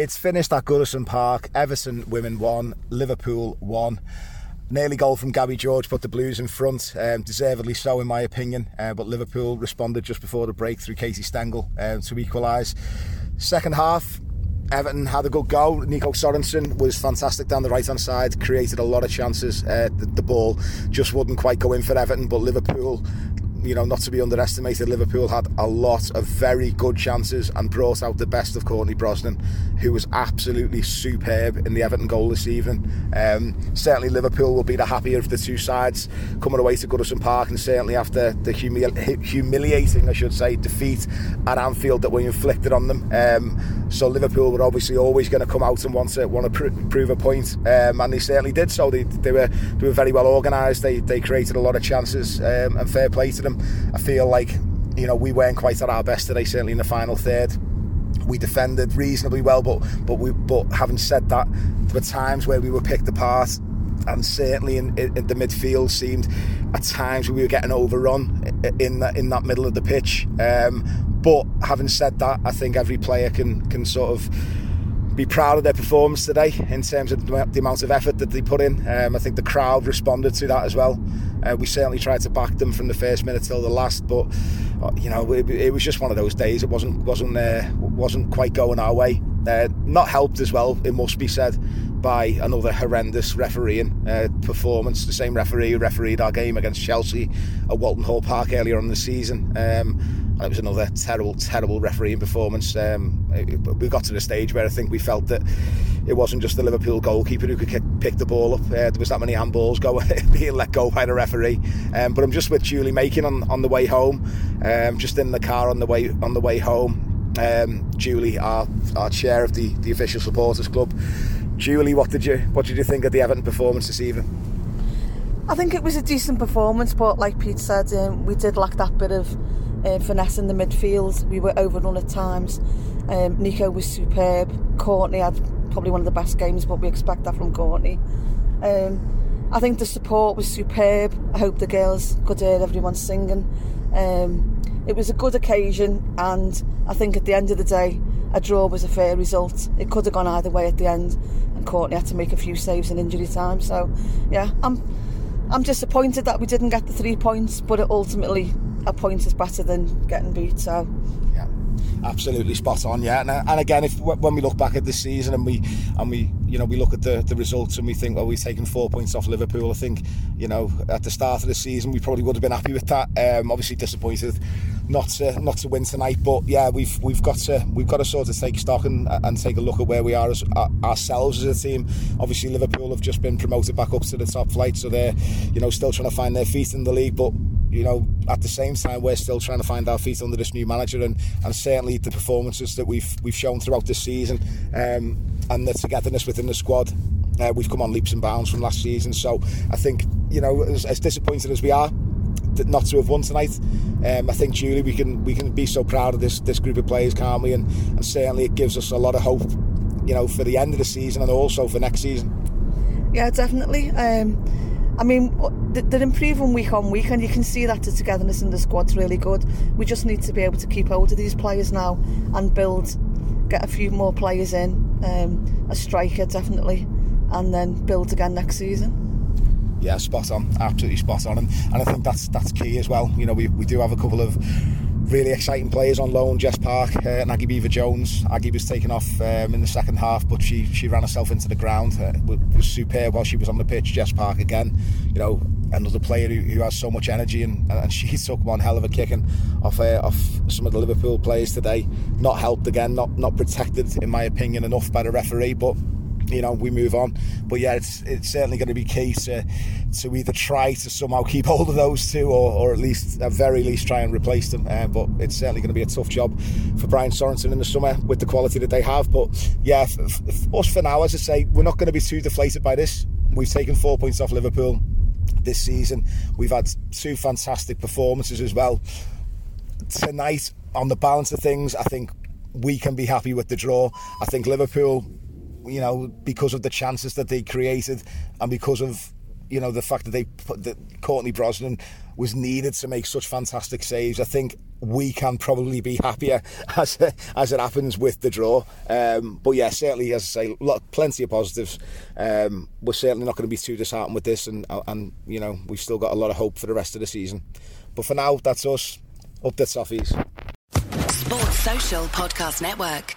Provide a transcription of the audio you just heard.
It's finished at Goodison Park. Everton women won, Liverpool won. Nearly goal from Gabby George put the Blues in front, um, deservedly so in my opinion. Uh, but Liverpool responded just before the break through Katie Stengel um, to equalise. Second half, Everton had a good go. Nico Sorensen was fantastic down the right hand side, created a lot of chances. Uh, the, the, ball just wouldn't quite go in for Everton, but Liverpool you know, not to be underestimated, Liverpool had a lot of very good chances and brought out the best of Courtney Brosnan, who was absolutely superb in the Everton goal this evening. Um, certainly, Liverpool will be the happier of the two sides coming away to Goodison Park, and certainly after the humili- humiliating, I should say, defeat at Anfield that we inflicted on them. Um, so Liverpool were obviously always going to come out and want to want to pr- prove a point, um, and they certainly did. So they, they were they were very well organised. They they created a lot of chances, um, and fair play to them. I feel like you know we weren't quite at our best today, certainly in the final third. We defended reasonably well, but but we but having said that, there were times where we were picked apart, and certainly in, in, in the midfield seemed at times we were getting overrun in that in that middle of the pitch. Um, but having said that, I think every player can can sort of be proud of their performance today in terms of the amount of effort that they put in. Um, I think the crowd responded to that as well. Uh, we certainly tried to back them from the first minute till the last, but uh, you know it, it, was just one of those days. It wasn't wasn't uh, wasn't quite going our way. Uh, not helped as well, it must be said, by another horrendous refereeing uh, performance. The same referee who refereed our game against Chelsea at Walton Hall Park earlier on the season. Um, it was another terrible, terrible refereeing performance. Um, we got to the stage where I think we felt that it wasn't just the Liverpool goalkeeper who could kick, pick the ball up. Uh, there was that many handballs being let go by the referee. Um, but I'm just with Julie Making on, on the way home, um, just in the car on the way on the way home. Um, Julie, our, our chair of the, the official supporters club. Julie, what did you what did you think of the Everton performance this evening? I think it was a decent performance, but like Pete said, um, we did lack that bit of uh, finesse in the midfield. We were overrun at times. Um, Nico was superb. Courtney had probably one of the best games, but we expect that from Courtney. Um, I think the support was superb. I hope the girls could hear everyone singing. Um, it was a good occasion, and I think at the end of the day, a draw was a fair result. It could have gone either way at the end, and Courtney had to make a few saves in injury time. So, yeah, I'm I'm disappointed that we didn't get the three points, but ultimately a point is better than getting beat. So absolutely spot on. Yeah, and, and again, if when we look back at this season and we and we you know we look at the, the results and we think well we've taken four points off Liverpool. I think you know at the start of the season we probably would have been happy with that. Um, obviously disappointed not to not to win tonight, but yeah, we've we've got to we've got to sort of take stock and, and take a look at where we are as uh, ourselves as a team. Obviously, Liverpool have just been promoted back up to the top flight, so they're you know still trying to find their feet in the league, but you know, at the same time, we're still trying to find our feet under this new manager, and, and certainly the performances that we've we've shown throughout this season, um, and the togetherness within the squad, uh, we've come on leaps and bounds from last season. So I think, you know, as, as disappointed as we are, not to have won tonight. Um, I think Julie, we can we can be so proud of this this group of players, can't we? And, and certainly it gives us a lot of hope, you know, for the end of the season and also for next season. Yeah, definitely. Um, I mean, they're improving week on week, and you can see that the togetherness in the squad's really good. We just need to be able to keep hold of these players now and build, get a few more players in, um, a striker definitely, and then build again next season. Yeah, spot on, absolutely spot on, and, and I think that's that's key as well. You know, we, we do have a couple of really exciting players on loan. Jess Park, uh, and Aggie Beever-Jones. Aggie was taken off um, in the second half, but she she ran herself into the ground. Uh, was superb while she was on the pitch. Jess Park again, you know, another player who, who has so much energy, and, and she took one hell of a kicking off uh, off some of the Liverpool players today. Not helped again, not not protected in my opinion enough by the referee, but you know we move on. But yeah, it's it's certainly going to be key to to either try to somehow keep hold of those two, or, or at least at very least try and replace them. Uh, but it's certainly going to be a tough job for Brian Sorensen in the summer with the quality that they have. But yeah, f- f- us for now, as I say, we're not going to be too deflated by this. We've taken four points off Liverpool this season. We've had two fantastic performances as well. Tonight, on the balance of things, I think we can be happy with the draw. I think Liverpool you know, because of the chances that they created and because of you know the fact that they put that Courtney Brosnan was needed to make such fantastic saves. I think we can probably be happier as as it happens with the draw. Um, but yeah, certainly as I say, plenty of positives. Um, we're certainly not going to be too disheartened with this, and and you know we've still got a lot of hope for the rest of the season. But for now, that's us. Up the toffees. Sports Social Podcast Network.